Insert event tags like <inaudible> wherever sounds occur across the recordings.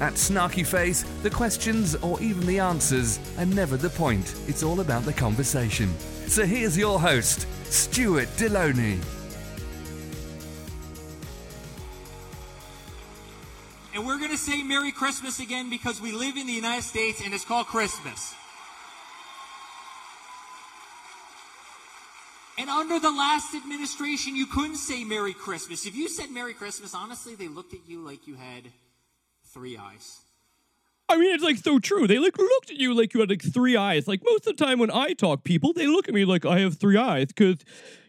At Snarky Faith, the questions or even the answers are never the point. It's all about the conversation. So here's your host, Stuart Delony. And we're going to say Merry Christmas again because we live in the United States and it's called Christmas. And under the last administration, you couldn't say Merry Christmas. If you said Merry Christmas, honestly, they looked at you like you had three eyes. I mean, it's like so true. They like looked at you like you had like three eyes. Like most of the time when I talk, people they look at me like I have three eyes because,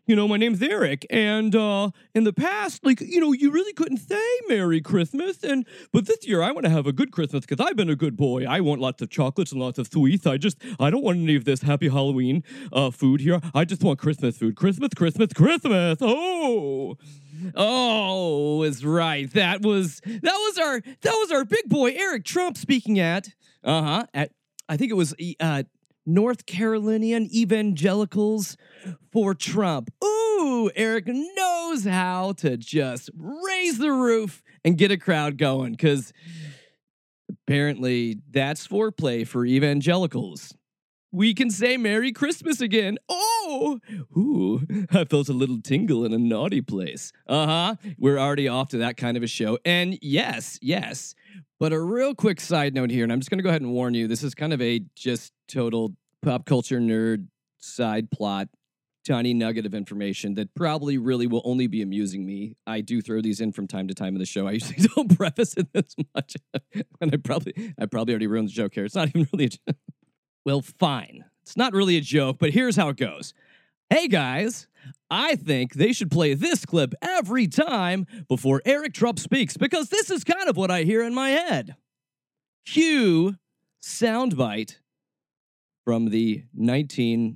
you know, my name's Eric. And uh, in the past, like you know, you really couldn't say Merry Christmas. And but this year, I want to have a good Christmas because I've been a good boy. I want lots of chocolates and lots of sweets. I just I don't want any of this Happy Halloween uh, food here. I just want Christmas food. Christmas, Christmas, Christmas. Oh. Oh, is right. That was that was our that was our big boy Eric Trump speaking at uh huh at I think it was uh North Carolinian evangelicals for Trump. Ooh, Eric knows how to just raise the roof and get a crowd going because apparently that's foreplay for evangelicals we can say Merry Christmas again. Oh, ooh, <laughs> I felt a little tingle in a naughty place. Uh huh. We're already off to that kind of a show. And yes, yes. But a real quick side note here, and I'm just going to go ahead and warn you this is kind of a just total pop culture nerd side plot, tiny nugget of information that probably really will only be amusing me. I do throw these in from time to time in the show. I usually <laughs> don't preface it this much. <laughs> and I probably, I probably already ruined the joke here. It's not <laughs> even really a joke. well, fine. It's not really a joke, but here's how it goes. Hey guys, I think they should play this clip every time before Eric Trump speaks because this is kind of what I hear in my head. Cue soundbite from the 1990s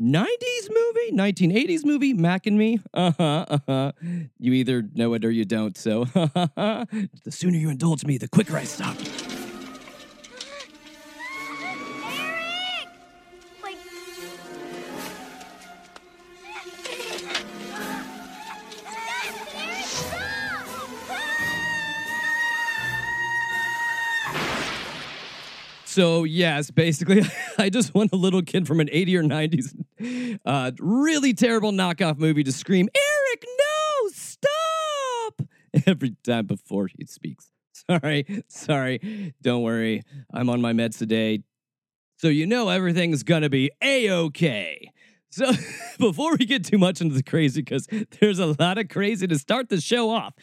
movie, 1980s movie, Mac and Me. Uh huh, uh huh. You either know it or you don't, so <laughs> the sooner you indulge me, the quicker I stop. So yes, basically, <laughs> I just want a little kid from an 80 or 90s uh, really terrible knockoff movie to scream, Eric, no, stop! Every time before he speaks. <laughs> Sorry, sorry. Don't worry. I'm on my meds today. So you know everything's gonna be a-okay. So, <laughs> before we get too much into the crazy, because there's a lot of crazy to start the show off,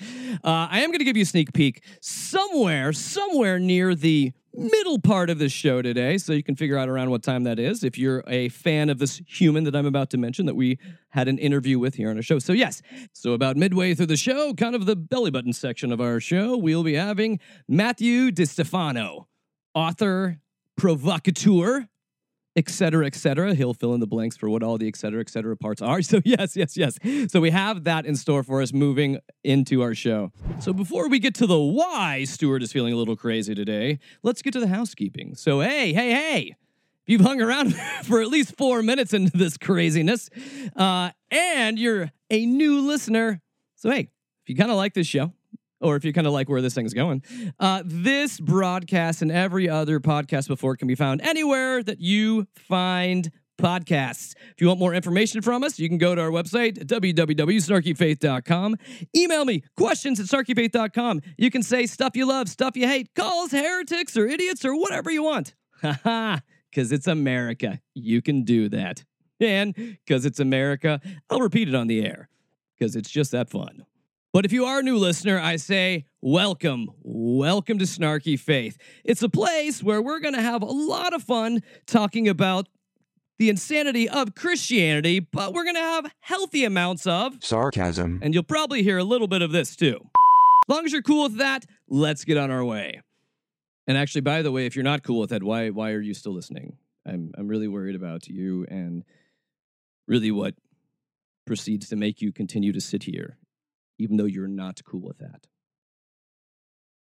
uh, I am going to give you a sneak peek somewhere, somewhere near the middle part of the show today, so you can figure out around what time that is if you're a fan of this human that I'm about to mention that we had an interview with here on our show. So, yes, so about midway through the show, kind of the belly button section of our show, we'll be having Matthew DiStefano, author, provocateur, etc., etc. He'll fill in the blanks for what all the etc., etc. parts are. <laughs> So, yes, yes, yes. So, we have that in store for us moving into our show. So, before we get to the why Stuart is feeling a little crazy today, let's get to the housekeeping. So, hey, hey, hey. If you've hung around <laughs> for at least four minutes into this craziness, uh, and you're a new listener. So, hey, if you kind of like this show, or if you kind of like where this thing's going, uh, this broadcast and every other podcast before can be found anywhere that you find podcasts. If you want more information from us, you can go to our website, www.snarkyfaith.com. Email me, questions at snarkyfaith.com. You can say stuff you love, stuff you hate, call us heretics or idiots or whatever you want. Because it's America. You can do that. And because it's America, I'll repeat it on the air because it's just that fun. But if you are a new listener, I say welcome. Welcome to Snarky Faith. It's a place where we're going to have a lot of fun talking about the insanity of Christianity, but we're going to have healthy amounts of sarcasm. And you'll probably hear a little bit of this too. As long as you're cool with that, let's get on our way. And actually, by the way, if you're not cool with that, why why are you still listening? I'm I'm really worried about you and really what proceeds to make you continue to sit here, even though you're not cool with that.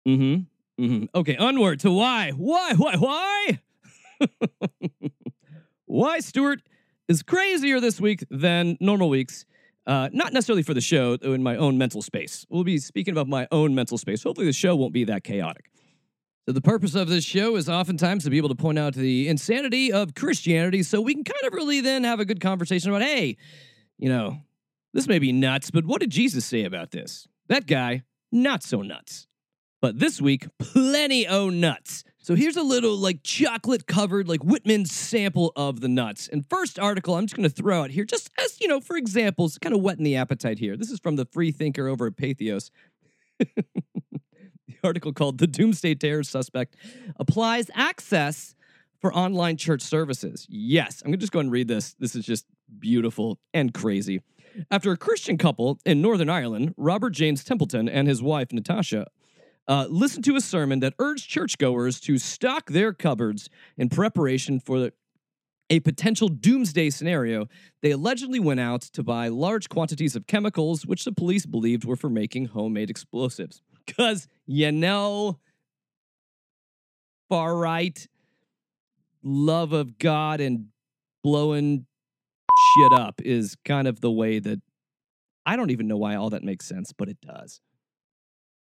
Mm-hmm. Mm-hmm. Okay, onward to why. Why, why, why? <laughs> why Stuart is crazier this week than normal weeks. Uh, not necessarily for the show, though in my own mental space. We'll be speaking about my own mental space. Hopefully, the show won't be that chaotic. So, the purpose of this show is oftentimes to be able to point out the insanity of Christianity so we can kind of really then have a good conversation about, hey, you know, this may be nuts, but what did Jesus say about this? That guy, not so nuts. But this week, plenty o nuts. So here's a little like chocolate covered, like Whitman sample of the nuts. And first article I'm just going to throw out here, just as, you know, for examples, kind of whetting the appetite here. This is from the free thinker over at Patheos. <laughs> the article called The Doomsday Terror Suspect Applies Access for Online Church Services. Yes, I'm going to just go and read this. This is just beautiful and crazy. After a Christian couple in Northern Ireland, Robert James Templeton and his wife, Natasha, uh, listened to a sermon that urged churchgoers to stock their cupboards in preparation for the, a potential doomsday scenario. They allegedly went out to buy large quantities of chemicals, which the police believed were for making homemade explosives. Because, you know, far right love of God and blowing shit up is kind of the way that I don't even know why all that makes sense, but it does.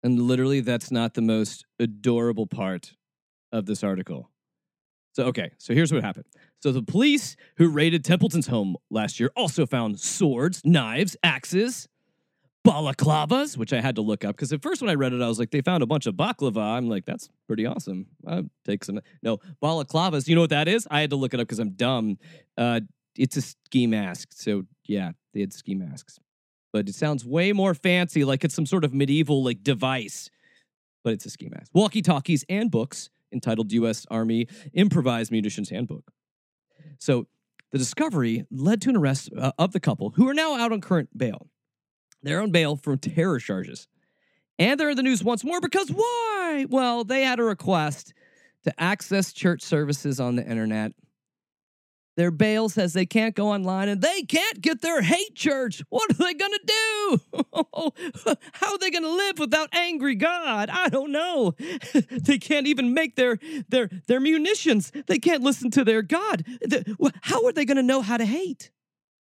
And literally, that's not the most adorable part of this article. So, okay, so here's what happened. So, the police who raided Templeton's home last year also found swords, knives, axes, balaclavas, which I had to look up because at first when I read it, I was like, they found a bunch of baklava. I'm like, that's pretty awesome. I'll take some. No, balaclavas. You know what that is? I had to look it up because I'm dumb. Uh, it's a ski mask. So, yeah, they had ski masks but it sounds way more fancy, like it's some sort of medieval like device. But it's a ski mask. Walkie talkies and books entitled U.S. Army Improvised Munitions Handbook. So the discovery led to an arrest uh, of the couple, who are now out on current bail. They're on bail for terror charges. And they're in the news once more because why? Well, they had a request to access church services on the internet their bail says they can't go online and they can't get their hate church. What are they going to do? <laughs> How are they going to live without angry God? I don't know. <laughs> they can't even make their their their munitions. They can't listen to their God. How are they going to know how to hate?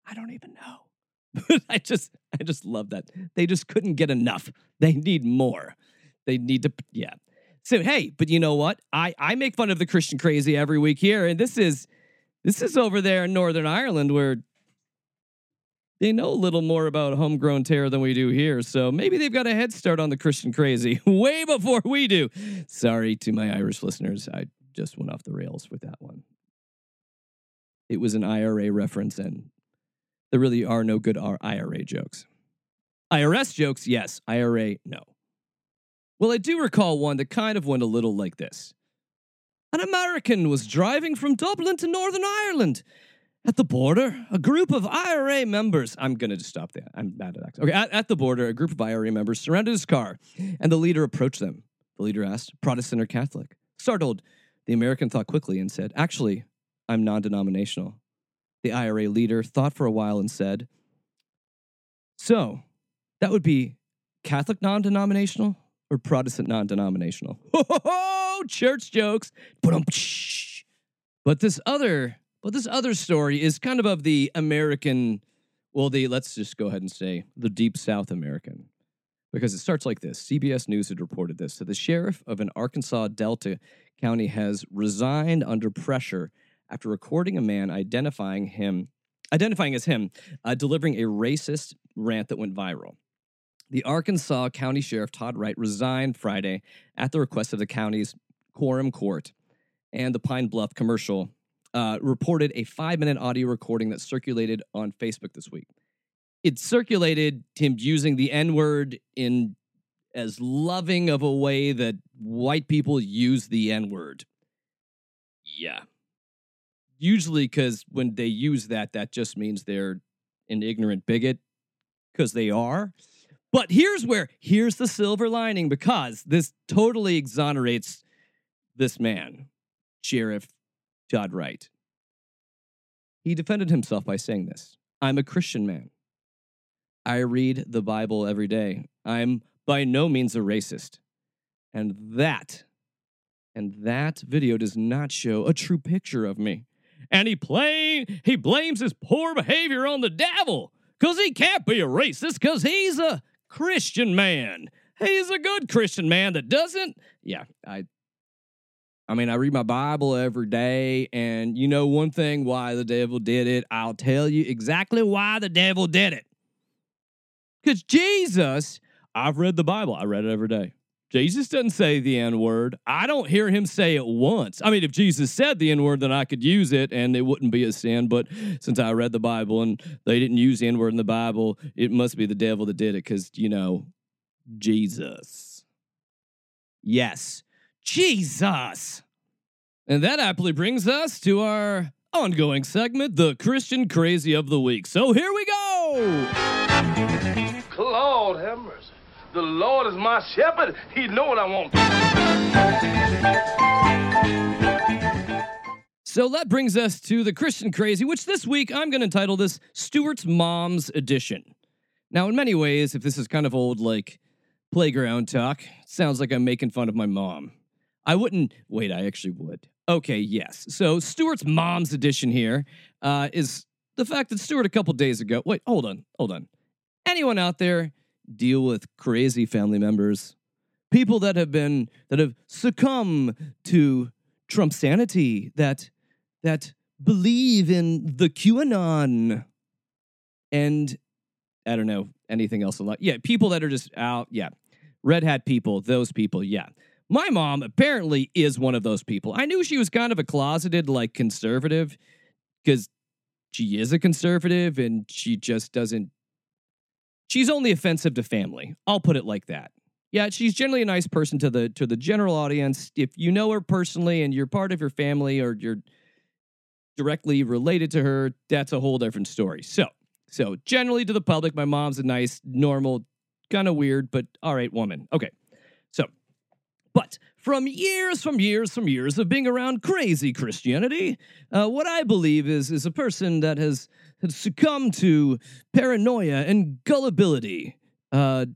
I don't even know. <laughs> I just I just love that. They just couldn't get enough. They need more. They need to yeah. So hey, but you know what? I I make fun of the Christian crazy every week here and this is this is over there in Northern Ireland where they know a little more about homegrown terror than we do here. So maybe they've got a head start on the Christian crazy <laughs> way before we do. Sorry to my Irish listeners. I just went off the rails with that one. It was an IRA reference, and there really are no good IRA jokes. IRS jokes, yes. IRA, no. Well, I do recall one that kind of went a little like this. An American was driving from Dublin to Northern Ireland. At the border, a group of IRA members, I'm going to stop there. I'm bad at that. Okay, at, at the border, a group of IRA members surrounded his car, and the leader approached them. The leader asked, Protestant or Catholic? Startled, the American thought quickly and said, Actually, I'm non denominational. The IRA leader thought for a while and said, So, that would be Catholic non denominational or Protestant non denominational? <laughs> church jokes. But this other, but this other story is kind of of the American, well, the let's just go ahead and say the deep South American, because it starts like this. CBS News had reported this. So the sheriff of an Arkansas Delta County has resigned under pressure after recording a man identifying him, identifying as him, uh, delivering a racist rant that went viral. The Arkansas County Sheriff Todd Wright resigned Friday at the request of the county's Quorum Court and the Pine Bluff commercial uh, reported a five minute audio recording that circulated on Facebook this week. It circulated him using the N word in as loving of a way that white people use the N word. Yeah. Usually, because when they use that, that just means they're an ignorant bigot, because they are. But here's where, here's the silver lining because this totally exonerates this man, Sheriff Todd Wright. He defended himself by saying this I'm a Christian man. I read the Bible every day. I'm by no means a racist. And that, and that video does not show a true picture of me. And he play, he blames his poor behavior on the devil because he can't be a racist because he's a Christian man. He's a good Christian man that doesn't. Yeah, I. I mean, I read my Bible every day, and you know one thing why the devil did it. I'll tell you exactly why the devil did it. Because Jesus, I've read the Bible. I read it every day. Jesus doesn't say the N word. I don't hear him say it once. I mean, if Jesus said the N word, then I could use it and it wouldn't be a sin. But since I read the Bible and they didn't use the N word in the Bible, it must be the devil that did it because, you know, Jesus. Yes, Jesus. And that aptly brings us to our ongoing segment, the Christian Crazy of the Week. So here we go. Lord have mercy. The Lord is my shepherd. He know what I want. So that brings us to the Christian Crazy, which this week I'm going to title this Stuart's Mom's Edition. Now, in many ways, if this is kind of old, like playground talk, sounds like I'm making fun of my mom. I wouldn't, wait, I actually would. Okay, yes. So Stuart's Mom's Edition here uh, is the fact that Stuart a couple days ago, wait, hold on, hold on. Anyone out there deal with crazy family members, people that have been that have succumbed to Trump sanity, that that believe in the QAnon, and I don't know anything else a lot. Yeah, people that are just out. Yeah, red hat people. Those people. Yeah. My mom apparently is one of those people. I knew she was kind of a closeted, like conservative, because she is a conservative and she just doesn't she's only offensive to family. I'll put it like that. Yeah, she's generally a nice person to the to the general audience. If you know her personally and you're part of her family or you're directly related to her, that's a whole different story. So, so generally to the public, my mom's a nice, normal, kind of weird, but all right woman. Okay. But from years, from years, from years of being around crazy Christianity, uh, what I believe is is a person that has, has succumbed to paranoia and gullibility. Uh,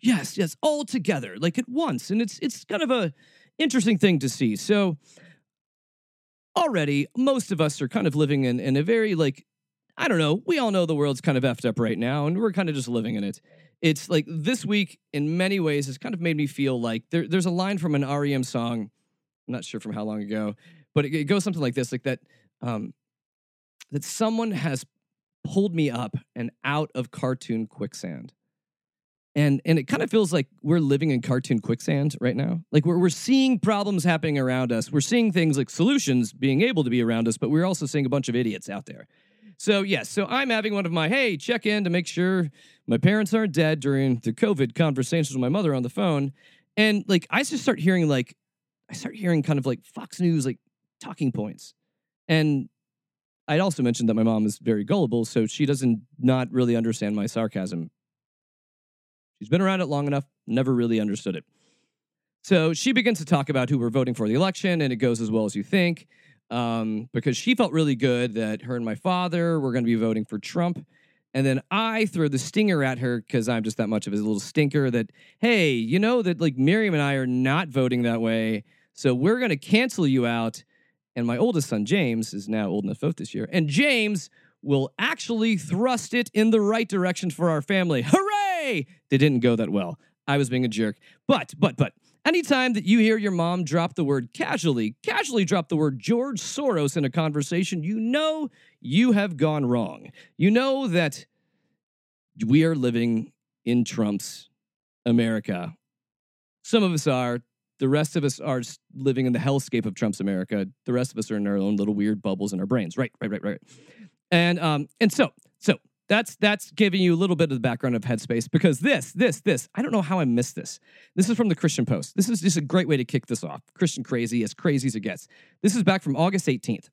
yes, yes, all together, like at once, and it's it's kind of a interesting thing to see. So already, most of us are kind of living in in a very like I don't know. We all know the world's kind of effed up right now, and we're kind of just living in it it's like this week in many ways has kind of made me feel like there, there's a line from an REM song, I'm not sure from how long ago, but it, it goes something like this, like that um, that someone has pulled me up and out of cartoon quicksand. And and it kind of feels like we're living in cartoon quicksand right now. Like we're we're seeing problems happening around us. We're seeing things like solutions being able to be around us, but we're also seeing a bunch of idiots out there. So, yes, so I'm having one of my, hey, check in to make sure my parents aren't dead during the COVID conversations with my mother on the phone. And like, I just start hearing, like, I start hearing kind of like Fox News, like talking points. And I'd also mentioned that my mom is very gullible, so she doesn't not really understand my sarcasm. She's been around it long enough, never really understood it. So she begins to talk about who we're voting for the election, and it goes as well as you think um, because she felt really good that her and my father were going to be voting for Trump. And then I throw the stinger at her because I'm just that much of a little stinker that, hey, you know that like Miriam and I are not voting that way. So we're going to cancel you out. And my oldest son, James, is now old enough to vote this year. And James will actually thrust it in the right direction for our family. Hooray! They didn't go that well. I was being a jerk. But, but, but, Anytime that you hear your mom drop the word casually, casually drop the word George Soros in a conversation, you know you have gone wrong. You know that we are living in Trump's America. Some of us are. The rest of us are living in the hellscape of Trump's America. The rest of us are in our own little weird bubbles in our brains. Right, right, right, right. And um, and so so that's that's giving you a little bit of the background of Headspace because this, this, this, I don't know how I missed this. This is from the Christian Post. This is just a great way to kick this off. Christian crazy, as crazy as it gets. This is back from August 18th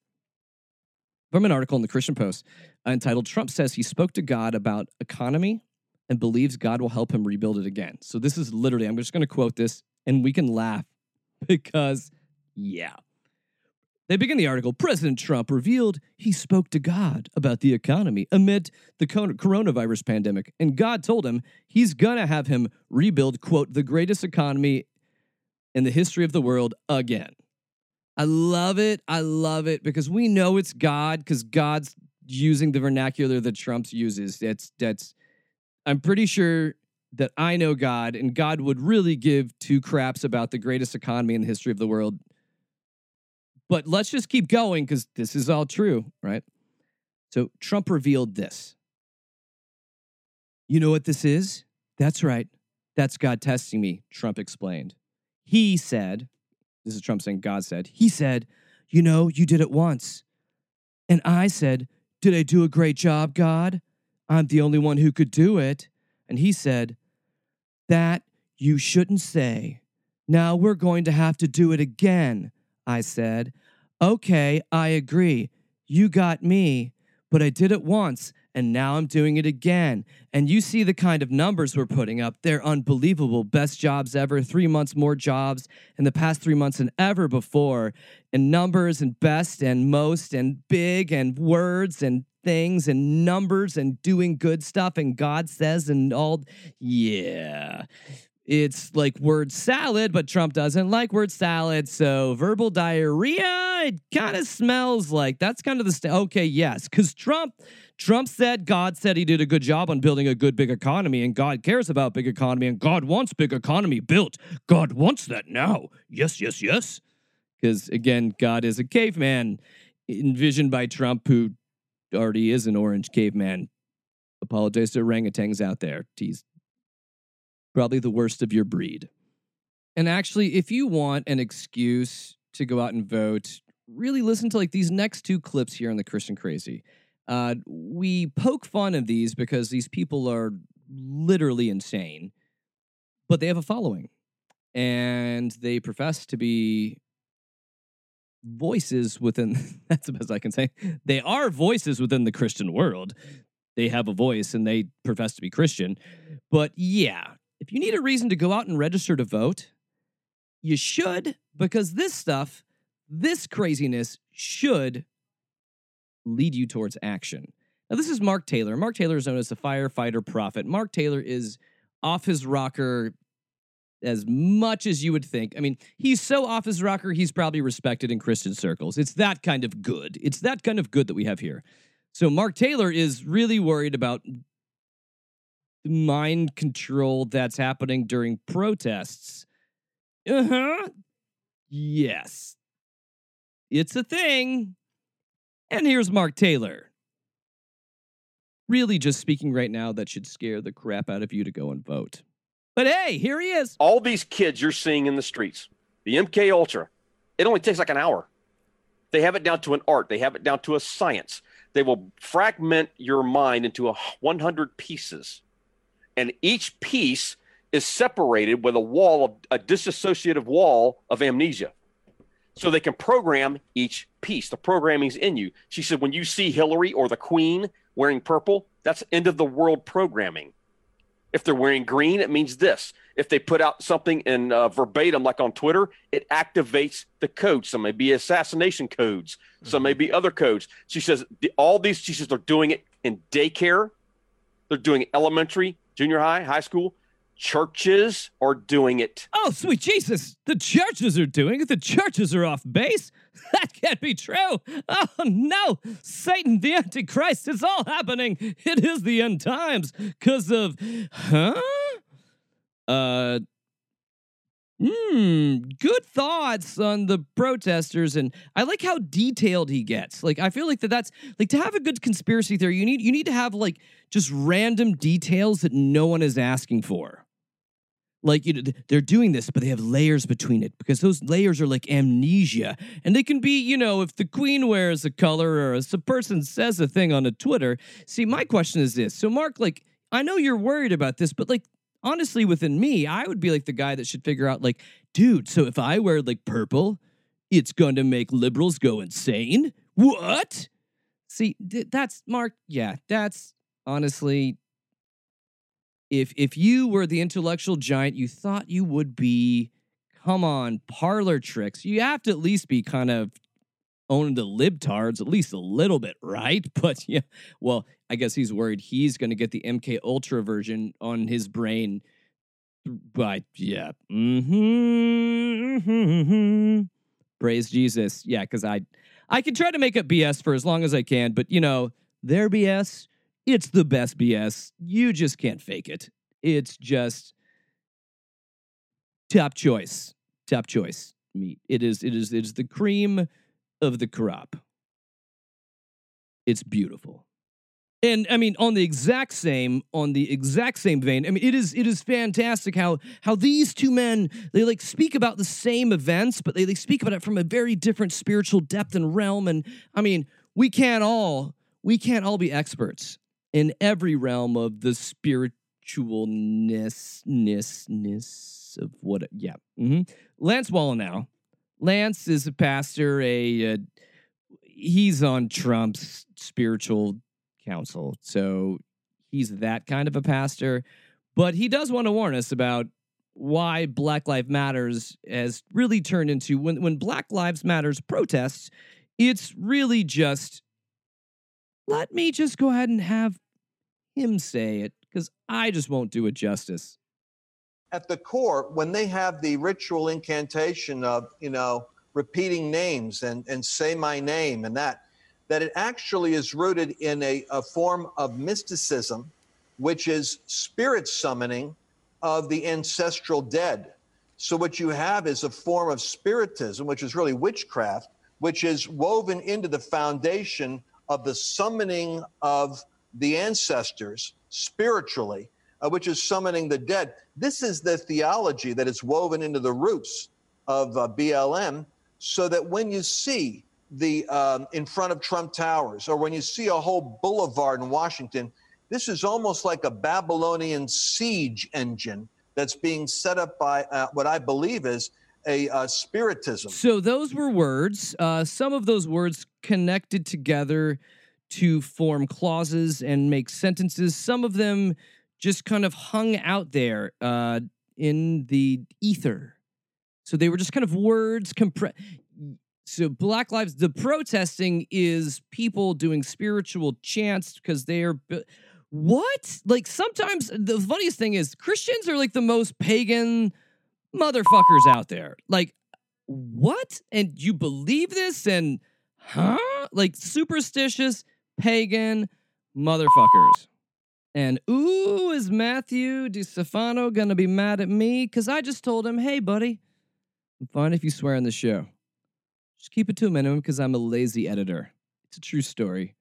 from an article in the Christian Post entitled Trump says he spoke to God about economy and believes God will help him rebuild it again. So this is literally, I'm just going to quote this and we can laugh <laughs> because Yeah. They begin the article President Trump revealed he spoke to God about the economy amid the coronavirus pandemic, and God told him he's going to have him rebuild, quote, the greatest economy in the history of the world again. I love it. I love it because we know it's God because God's using the vernacular that Trump's uses. That's that's I'm pretty sure that I know God and God would really give two craps about the greatest economy in the history of the world but let's just keep going because this is all true, right? So Trump revealed this. You know what this is? That's right. That's God testing me, Trump explained. He said, this is Trump saying God said, he said, You know, you did it once. And I said, Did I do a great job, God? I'm the only one who could do it. And he said, That you shouldn't say. Now we're going to have to do it again. I said. Okay, I agree. You got me, but I did it once and now I'm doing it again. And you see the kind of numbers we're putting up. They're unbelievable. Best jobs ever, three months more jobs in the past three months than ever before. And numbers and best and most and big and words and things and numbers and doing good stuff. And God says and all, yeah it's like word salad, but Trump doesn't like word salad. So verbal diarrhea, it kind of smells like that's kind of the okay, yes, because Trump. Trump said God said he did a good job on building a good big economy, and God cares about big economy, and God wants big economy built. God wants that now. Yes, yes, yes. Because again, God is a caveman envisioned by Trump, who already is an orange caveman. Apologize to orangutans out there. He's probably the worst of your breed. And actually, if you want an excuse to go out and vote, really listen to like these next two clips here on the Christian Crazy. Uh, we poke fun of these because these people are literally insane, but they have a following and they profess to be voices within <laughs> that's the best I can say. They are voices within the Christian world. They have a voice and they profess to be Christian. But yeah, if you need a reason to go out and register to vote, you should, because this stuff, this craziness should lead you towards action. Now, this is Mark Taylor. Mark Taylor is known as the firefighter prophet. Mark Taylor is off his rocker as much as you would think. I mean, he's so off his rocker, he's probably respected in Christian circles. It's that kind of good. It's that kind of good that we have here. So, Mark Taylor is really worried about mind control that's happening during protests. Uh huh. Yes. It's a thing. And here's Mark Taylor. Really, just speaking right now, that should scare the crap out of you to go and vote. But hey, here he is. All these kids you're seeing in the streets, the MK Ultra, it only takes like an hour. They have it down to an art, they have it down to a science. They will fragment your mind into a 100 pieces and each piece is separated with a wall of a disassociative wall of amnesia. So they can program each piece. The programming's in you. She said when you see hillary or the queen wearing purple that's end of the world programming. If they're wearing green it means this. If they put out something in uh, verbatim like on twitter it activates the code some may be assassination codes. Some may mm-hmm. be other codes. She says all these she says they're doing it in daycare. They're doing elementary junior high, high school, churches are doing it. Oh, sweet Jesus. The churches are doing it. The churches are off base. <laughs> That can't be true. Oh, no. Satan, the Antichrist, it's all happening. It is the end times because of, huh? Uh, Hmm, good thoughts on the protesters, and I like how detailed he gets. Like, I feel like that that's like to have a good conspiracy theory. You need you need to have like just random details that no one is asking for. Like you know, they're doing this, but they have layers between it because those layers are like amnesia, and they can be you know if the queen wears a color or a person says a thing on a Twitter. See, my question is this: so Mark, like I know you're worried about this, but like honestly, within me, I would be like the guy that should figure out, like, dude, so if I wear like purple, it's going to make liberals go insane? What? See, th- that's Mark. Yeah, that's honestly, if if you were the intellectual giant you thought you would be, come on, parlor tricks. You have to at least be kind of owning the libtards at least a little bit, right? <laughs> But yeah, well, I guess he's worried he's going to get the MK Ultra version on his brain. But yeah, mm-hmm, mm-hmm. praise Jesus. Yeah, because I, I can try to make up BS for as long as I can, but you know, their BS, it's the best BS. You just can't fake it. It's just top choice, top choice meat. It is, it is, it is the cream of the crop. It's beautiful. And I mean, on the exact same, on the exact same vein, I mean, it is it is fantastic how how these two men they like speak about the same events, but they, they speak about it from a very different spiritual depth and realm. And I mean, we can't all we can't all be experts in every realm of the spiritualness ness ness of what yeah. Mm-hmm. Lance Wallnau. Lance is a pastor, a uh, he's on Trump's spiritual council. So he's that kind of a pastor. But he does want to warn us about why Black Lives Matters has really turned into when when Black Lives Matters protests, it's really just let me just go ahead and have him say it because I just won't do it justice. At the core, when they have the ritual incantation of, you know, repeating names and, and say my name and that, that it actually is rooted in a, a form of mysticism, which is spirit summoning of the ancestral dead. So, what you have is a form of spiritism, which is really witchcraft, which is woven into the foundation of the summoning of the ancestors spiritually, uh, which is summoning the dead. This is the theology that is woven into the roots of uh, BLM, so that when you see the um, in front of Trump Towers, or when you see a whole boulevard in Washington, this is almost like a Babylonian siege engine that's being set up by uh, what I believe is a uh, spiritism. So those were words. Uh, some of those words connected together to form clauses and make sentences. Some of them just kind of hung out there uh, in the ether. So they were just kind of words compressed. So Black Lives, the protesting is people doing spiritual chants because they are. What? Like sometimes the funniest thing is Christians are like the most pagan motherfuckers out there. Like, what? And you believe this? And huh? Like superstitious pagan motherfuckers. And ooh, is Matthew DiStefano gonna be mad at me? Because I just told him, hey, buddy, I'm fine if you swear on the show. Just keep it to a minimum because I'm a lazy editor. It's a true story.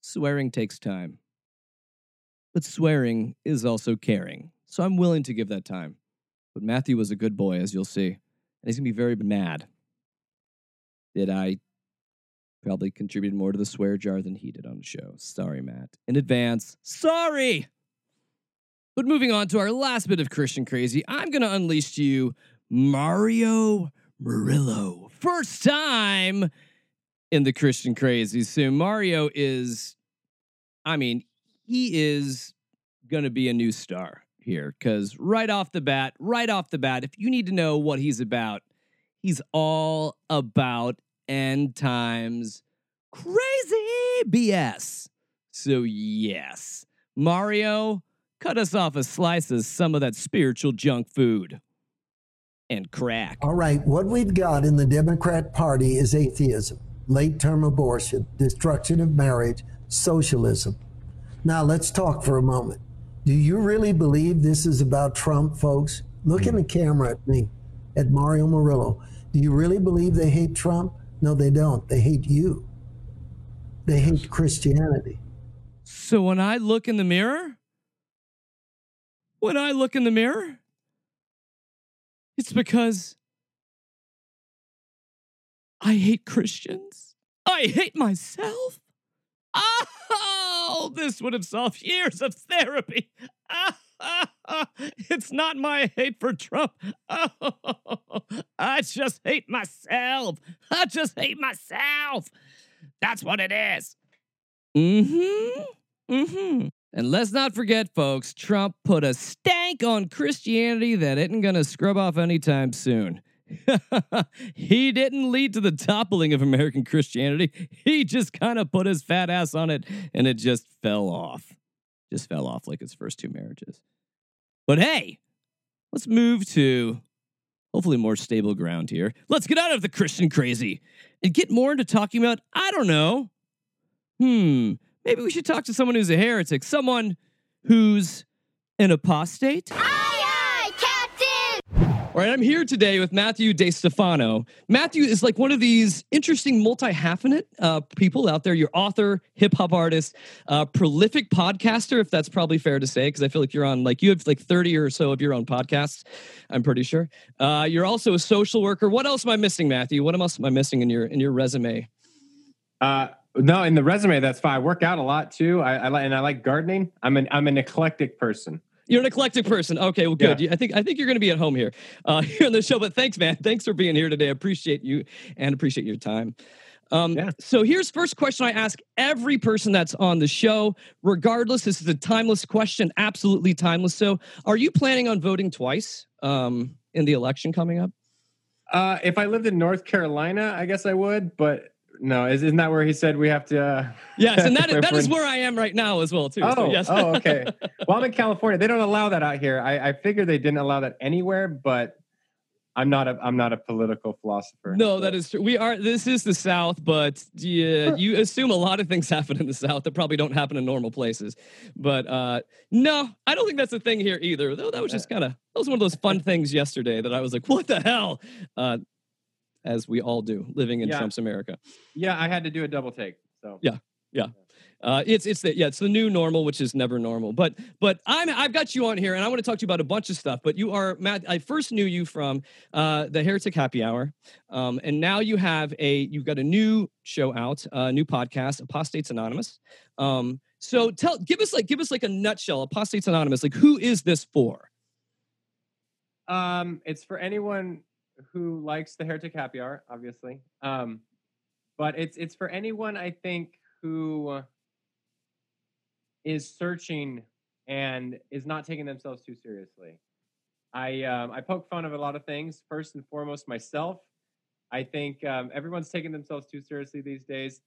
Swearing takes time. But swearing is also caring. So I'm willing to give that time. But Matthew was a good boy, as you'll see. And he's going to be very mad that I probably contributed more to the swear jar than he did on the show. Sorry, Matt. In advance, sorry! But moving on to our last bit of Christian crazy, I'm going to unleash to you Mario Murillo. First time in the Christian crazy. So Mario is, I mean, he is going to be a new star here because right off the bat, right off the bat, if you need to know what he's about, he's all about end times crazy BS. So, yes, Mario, cut us off a slice of some of that spiritual junk food and crack. All right, what we've got in the Democrat Party is atheism, late term abortion, destruction of marriage, socialism. Now, let's talk for a moment. Do you really believe this is about Trump, folks? Look in hmm. the camera at me, at Mario Murillo. Do you really believe they hate Trump? No, they don't. They hate you. They hate Christianity. So when I look in the mirror, when I look in the mirror, it's because I hate Christians. I hate myself. Oh, this would have solved years of therapy. <laughs> <laughs> It's not my hate for Trump. <laughs> Oh, I just hate myself. I just hate myself. That's what it is. Mm hmm. Mm hmm. And let's not forget, folks, Trump put a stank on Christianity that isn't going to scrub off anytime soon. <laughs> he didn't lead to the toppling of American Christianity. He just kind of put his fat ass on it and it just fell off. Just fell off like his first two marriages. But hey, let's move to hopefully more stable ground here. Let's get out of the Christian crazy and get more into talking about, I don't know, hmm, maybe we should talk to someone who's a heretic, someone who's an apostate. All right, I'm here today with Matthew DiStefano. Matthew is like one of these interesting multi hyphenate uh, people out there. You're author, hip hop artist, uh, prolific podcaster, if that's probably fair to say, because I feel like you're on like you have like 30 or so of your own podcasts. I'm pretty sure. Uh, you're also a social worker. What else am I missing, Matthew? What else am I missing in your in your resume? Uh, no, in the resume, that's fine. I work out a lot too. I, I like and I like gardening. I'm an I'm an eclectic person. You're an eclectic person. Okay, well, good. Yeah. I think I think you're going to be at home here, uh, <laughs> here on the show. But thanks, man. Thanks for being here today. I appreciate you and appreciate your time. Um, yeah. So here's first question I ask every person that's on the show, regardless. This is a timeless question, absolutely timeless. So, are you planning on voting twice um, in the election coming up? Uh, if I lived in North Carolina, I guess I would, but no, isn't that where he said we have to? Uh, <laughs> yes, and that <laughs> is, that is where I am right now as well too. Oh, so yes. oh, okay. <laughs> Well, I'm in California. They don't allow that out here. I, I figured they didn't allow that anywhere, but I'm not a I'm not a political philosopher. No, that is true. We are. This is the South, but yeah, you assume a lot of things happen in the South that probably don't happen in normal places. But uh, no, I don't think that's a thing here either. Though that was just kind of that was one of those fun things yesterday that I was like, what the hell? Uh, as we all do living in yeah. Trump's America. Yeah, I had to do a double take. So yeah, yeah. Uh, it's it's the yeah it's the new normal which is never normal but but I'm I've got you on here and I want to talk to you about a bunch of stuff but you are Matt I first knew you from uh, the Heretic Happy Hour um, and now you have a you've got a new show out a new podcast Apostates Anonymous um, so tell give us like give us like a nutshell Apostates Anonymous like who is this for um it's for anyone who likes the Heretic Happy Hour, obviously. Um, but it's it's for anyone I think who is searching and is not taking themselves too seriously. I um, I poke fun of a lot of things. First and foremost, myself. I think um, everyone's taking themselves too seriously these days.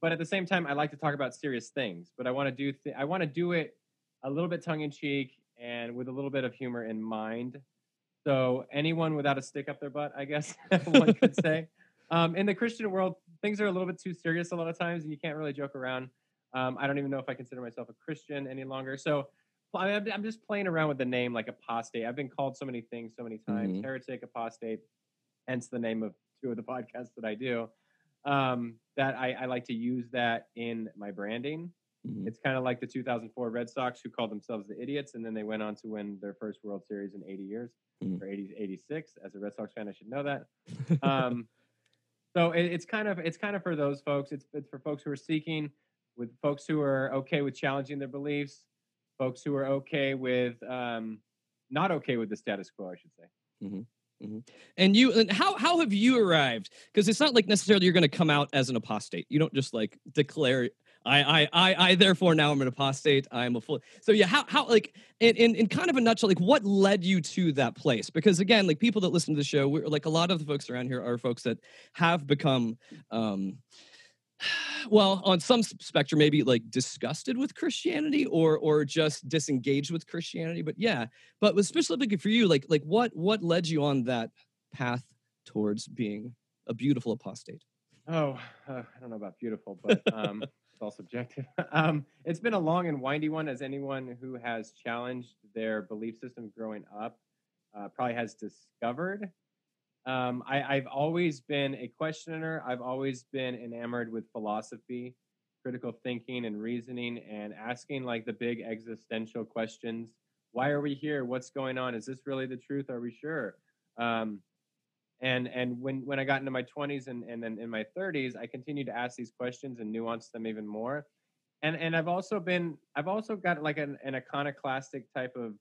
But at the same time, I like to talk about serious things. But I want to do th- I want to do it a little bit tongue in cheek and with a little bit of humor in mind. So anyone without a stick up their butt, I guess <laughs> one could <laughs> say. Um, in the Christian world, things are a little bit too serious a lot of times, and you can't really joke around. Um, I don't even know if I consider myself a Christian any longer. So I'm just playing around with the name like apostate. I've been called so many things so many times mm-hmm. heretic, apostate, hence the name of two of the <laughs> podcasts that I do. Um, that I, I, like to use that in my branding. Mm-hmm. It's kind of like the 2004 Red Sox who called themselves the Idiots, and then they went on to win their first World Series in 80 years mm-hmm. or 80, 86. As a Red Sox fan, I should know that. um, <laughs> so it, it's kind of it's kind of for those folks. It's it's for folks who are seeking, with folks who are okay with challenging their beliefs, folks who are okay with um, not okay with the status quo, I should say. Mm-hmm. Mm-hmm. And you, and how how have you arrived? Because it's not like necessarily you're going to come out as an apostate. You don't just like declare I, I, I, I, therefore now I'm an apostate. I'm a full. So yeah, how, how, like, in, in, in kind of a nutshell, like, what led you to that place? Because again, like, people that listen to the show, we're like a lot of the folks around here are folks that have become, um, <sighs> well, on some spectrum, maybe like disgusted with Christianity or or just disengaged with Christianity. But yeah, but specifically for you, like, like what what led you on that path towards being a beautiful apostate? Oh, uh, I don't know about beautiful, but um, <laughs> it's all subjective. <laughs> um, it's been a long and windy one, as anyone who has challenged their belief system growing up uh, probably has discovered. Um, I, I've always been a questioner. I've always been enamored with philosophy, critical thinking, and reasoning, and asking like the big existential questions. Why are we here? What's going on? Is this really the truth? Are we sure? Um, and and when when i got into my 20s and and then in my 30s i continued to ask these questions and nuance them even more. And and i've also been i've also got like an, an iconoclastic type of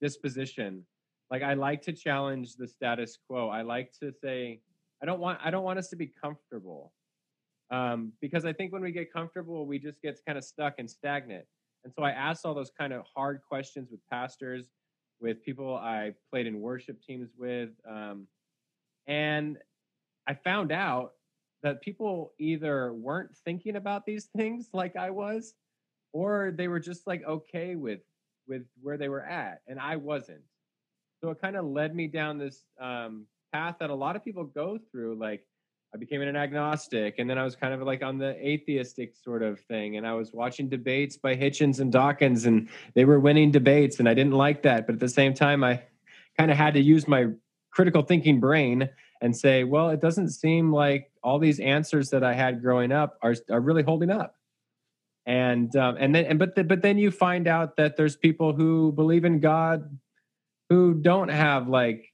disposition. Like i like to challenge the status quo. I like to say i don't want i don't want us to be comfortable. Um, because i think when we get comfortable we just get kind of stuck and stagnant. And so i asked all those kind of hard questions with pastors with people i played in worship teams with um, And I found out that people either weren't thinking about these things like I was, or they were just like okay with with where they were at, and I wasn't. So it kind of led me down this um, path that a lot of people go through. Like I became an agnostic, and then I was kind of like on the atheistic sort of thing, and I was watching debates by Hitchens and Dawkins, and they were winning debates, and I didn't like that. But at the same time, I kind of had to use my critical thinking brain and say, well, it doesn't seem like all these answers that I had growing up are are really holding up. And um, and then and but the, but then you find out that there's people who believe in God who don't have like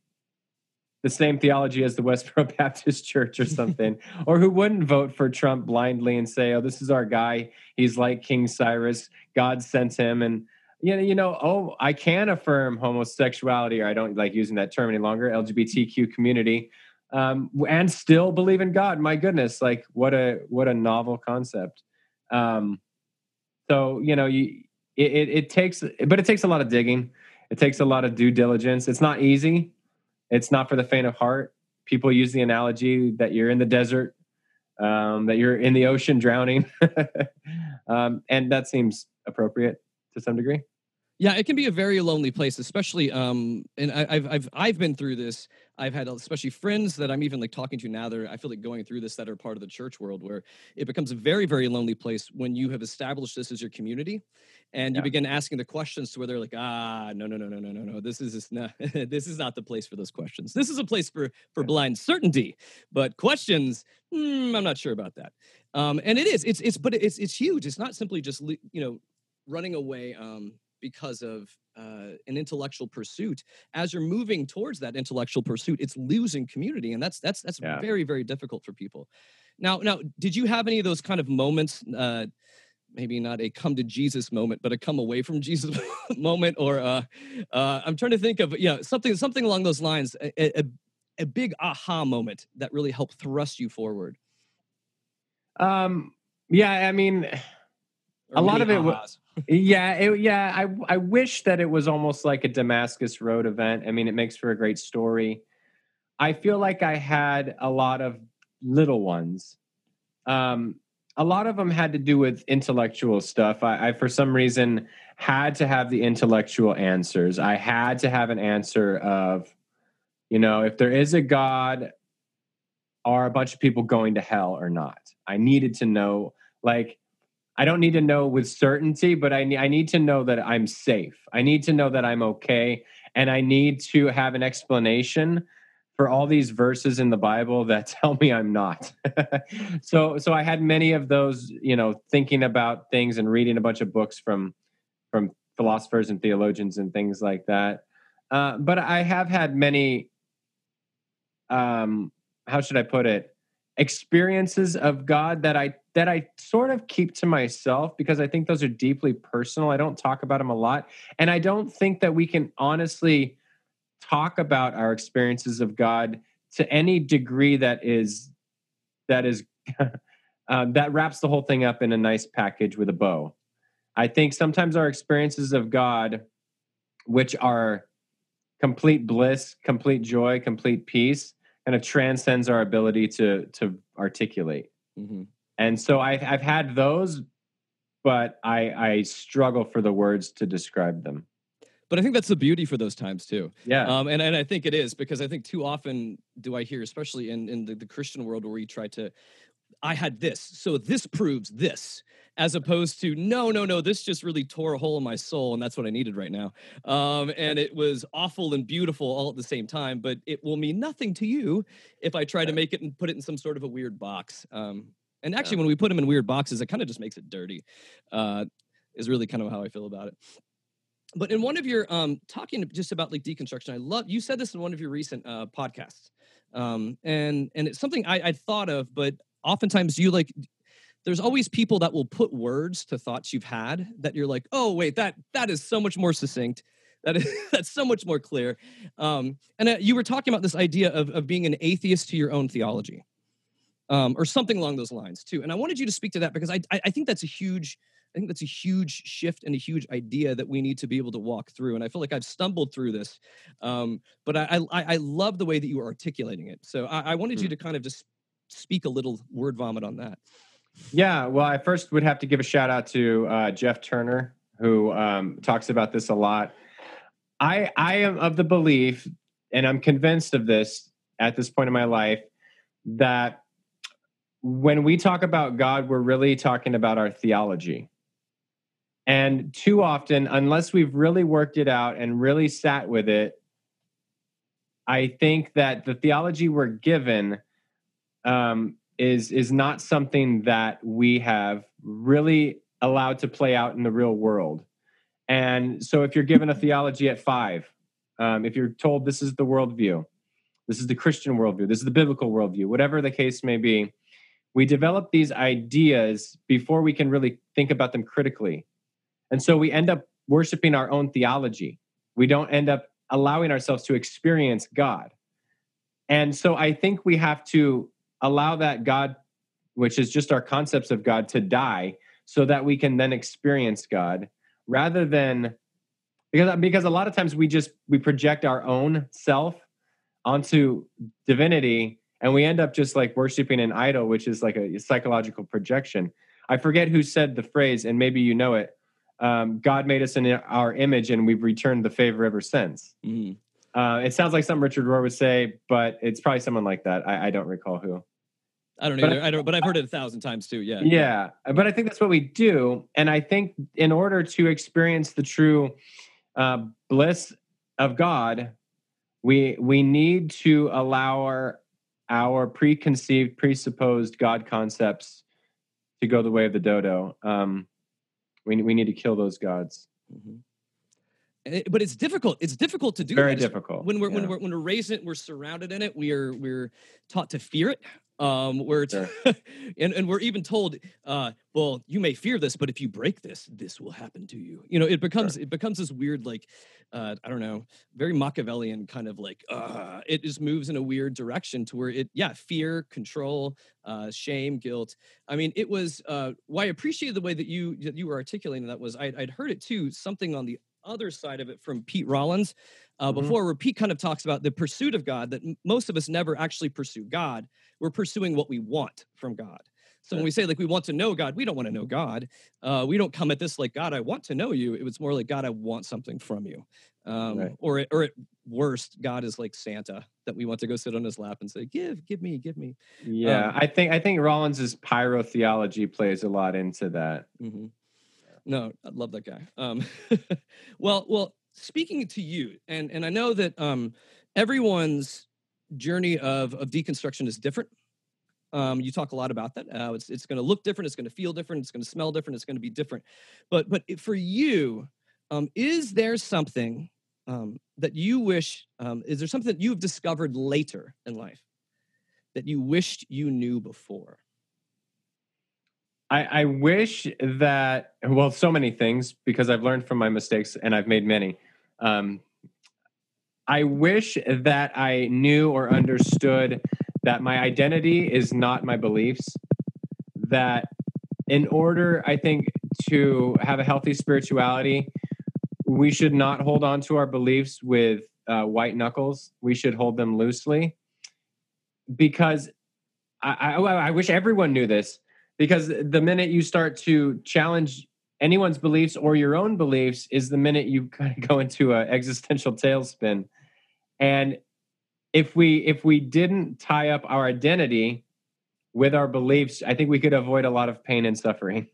the same theology as the Westboro <laughs> Baptist Church or something, <laughs> or who wouldn't vote for Trump blindly and say, "Oh, this is our guy. He's like King Cyrus. God sent him." And you know, you know, oh, I can affirm homosexuality, or I don't like using that term any longer. LGBTQ community, um, and still believe in God. My goodness, like what a what a novel concept. Um, so you know, you it, it, it takes, but it takes a lot of digging. It takes a lot of due diligence. It's not easy. It's not for the faint of heart. People use the analogy that you're in the desert, um, that you're in the ocean drowning, <laughs> um, and that seems appropriate to some degree. Yeah, it can be a very lonely place, especially. Um, and I, I've I've I've been through this. I've had especially friends that I'm even like talking to now. That I feel like going through this that are part of the church world, where it becomes a very very lonely place when you have established this as your community, and you begin asking the questions to where they're like, ah, no no no no no no no, this is just not <laughs> this is not the place for those questions. This is a place for for blind certainty, but questions, hmm, I'm not sure about that. Um, and it is, it's it's but it's it's huge. It's not simply just you know running away. Um, because of uh, an intellectual pursuit as you're moving towards that intellectual pursuit it's losing community and that's that's that's Yeah. very very difficult for people now now did you have any of those kind of moments uh maybe not a come to jesus moment but a come away from jesus <laughs> moment or uh uh i'm trying to think of yeah something something along those lines a, a, a big aha moment that really helped thrust you forward Um, yeah, I mean, <sighs> Or A lot of it wa- ahas? Yeah, it, yeah. I I wish that it was almost like a Damascus Road event. I mean, it makes for a great story. I feel like I had a lot of little ones. Um, a lot of them had to do with intellectual stuff. I, I, for some reason, had to have the intellectual answers. I had to have an answer of, you know, if there is a God, are a bunch of people going to hell or not? I needed to know, like, I don't need to know with certainty, but I, I need to know that I'm safe. I need to know that I'm okay. And I need to have an explanation for all these verses in the Bible that <laughs> tell me I'm not. <laughs> so so I had many of those, you know, thinking about things and reading a bunch of books from from philosophers and theologians and things like that. Uh, but I have had many um how should I put it? experiences of God that I that I sort of keep to myself because I think those are deeply personal. I don't talk about them a lot and I don't think that we can honestly talk about our experiences of God to any degree that is that is <laughs> um, that wraps the whole thing up in a nice package with a bow. I think sometimes our experiences of God, which are complete bliss, complete joy, complete peace, kind of transcends our ability to to articulate. Mhm. And so I've I've had those, but I I struggle for the words to describe them. but i think that's the beauty for those times too Yeah. Um, and, and I think it is because I think too often do I hear, especially in, in the, the Christian world, where we try to, I had this, so this proves this, as opposed to, no, no, no, this just really tore a hole in my soul, and that's what I needed right now. Um, and it was awful and beautiful all at the same time, but it will mean nothing to you if I try to make it and put it in some sort of a weird box. Um, and actually, when we put them in weird boxes, it kind of just makes it dirty. Uh, is really kind of how I feel about it. But in one of your um talking just about like deconstruction i love you said this in one of your recent uh podcasts um and and it's something i i thought of but oftentimes you like there's always people that will put words to thoughts you've had that you're like oh wait that that is so much more succinct. That is <laughs> that's so much more clear. Um and uh, you were talking about this idea of of being an atheist to your own theology um or something along those lines too and i wanted you to speak to that because i i, I think that's a huge I think that's a huge shift and a huge idea that we need to be able to walk through. And I feel like I've stumbled through this, um, but I, I I love the way that you are articulating it. So I, I wanted you Mm. to kind of just speak a little word vomit on that. Yeah, well, I first would have to give a shout out to uh, Jeff Turner, who um, talks about this a lot. I I am of the belief, and I'm convinced of this at this point in my life, that when we talk about God, we're really talking about our theology. And too often, unless we've really worked it out and really sat with it, I think that the theology we're given um, is is not something that we have really allowed to play out in the real world. And so, if you're given a theology at five, um, if you're told this is the worldview, this is the Christian worldview, this is the biblical worldview, whatever the case may be, we develop these ideas before we can really think about them critically. And so we end up worshiping our own theology. We don't end up allowing ourselves to experience God. And so I think we have to allow that God, which is just our concepts of God, to die so that we can then experience God rather than because because a lot of times we just we project our own self onto divinity and we end up just like worshiping an idol which is like a psychological projection i forget who said the phrase and maybe you know it um, god made us in our image and we've returned the favor ever since Mhm. uh, it sounds like something richard rohr would say but it's probably someone like that i, I don't recall who I don't But I- either. I don't, but I've heard it a thousand times too. Yeah. yeah but i think that's what we do and i think in order to experience the true uh, bliss of god we we need to allow our our preconceived presupposed god concepts to go the way of the dodo um we, we need to kill those gods Mhm. It- but it's difficult. It's difficult to do. very that. Difficult when we're when we're when we're raised in it, we're surrounded in it. We are we're taught to fear it. Um, we're t- <laughs> and and we're even told, uh, well, you may fear this, but if you break this, this will happen to you. You know, it becomes it becomes this weird, like, uh, I don't know, very Machiavellian kind of like, uh, it just moves in a weird direction to where it, yeah, fear, control, uh, shame, guilt. I mean, it was. Uh, why I appreciated the way that you that you were articulating that was I, I'd heard it too. Something on the other side of it from Pete Rollins uh, Mhm. before, where Pete kind of talks about the pursuit of God. That m- most of us never actually pursue God. We're pursuing what we want from God. So when we say like we want to know God, we don't want to know God. Uh, we don't come at this like God, I want to know you. It was more like God, I want something from you. Um, Right. Or or at worst, God is like Santa that we want to go sit on his lap and say, give, give me, give me. yeah um, i think i think rollins's pyro theology plays a lot into that hmm No, I love that guy. Um, <laughs> well, well, speaking to you, and and I know that um, everyone's journey of of deconstruction is different. Um, you talk a lot about that. Uh, it's it's going to look different. It's going to feel different. It's going to smell different. It's going to be different. But but for you, um, is there something um, that you wish? Um, is there something that you've discovered later in life that you wished you knew before? I, I wish that well, so many things because I've learned from my mistakes and I've made many. Um, I wish that I knew or understood that my identity is not my beliefs. That in order, I think, to have a healthy spirituality, we should not hold on to our beliefs with uh, white knuckles. We should hold them loosely because I, I, I wish everyone knew this because the minute you start to challenge anyone's beliefs or your own beliefs is the minute you <laughs> kind of go into an existential tailspin. And if we if we didn't tie up our identity with our beliefs i think we could avoid a lot of pain and suffering.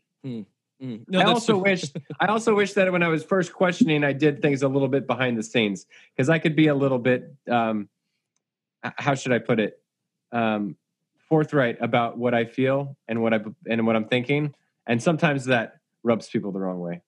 Mm, no, i also wish i also wish that when i was first questioning i did things a little bit behind the scenes because i could be a little bit um how should i put it? Um forthright about what i feel and what i and what i'm thinking. And sometimes that rubs people the wrong way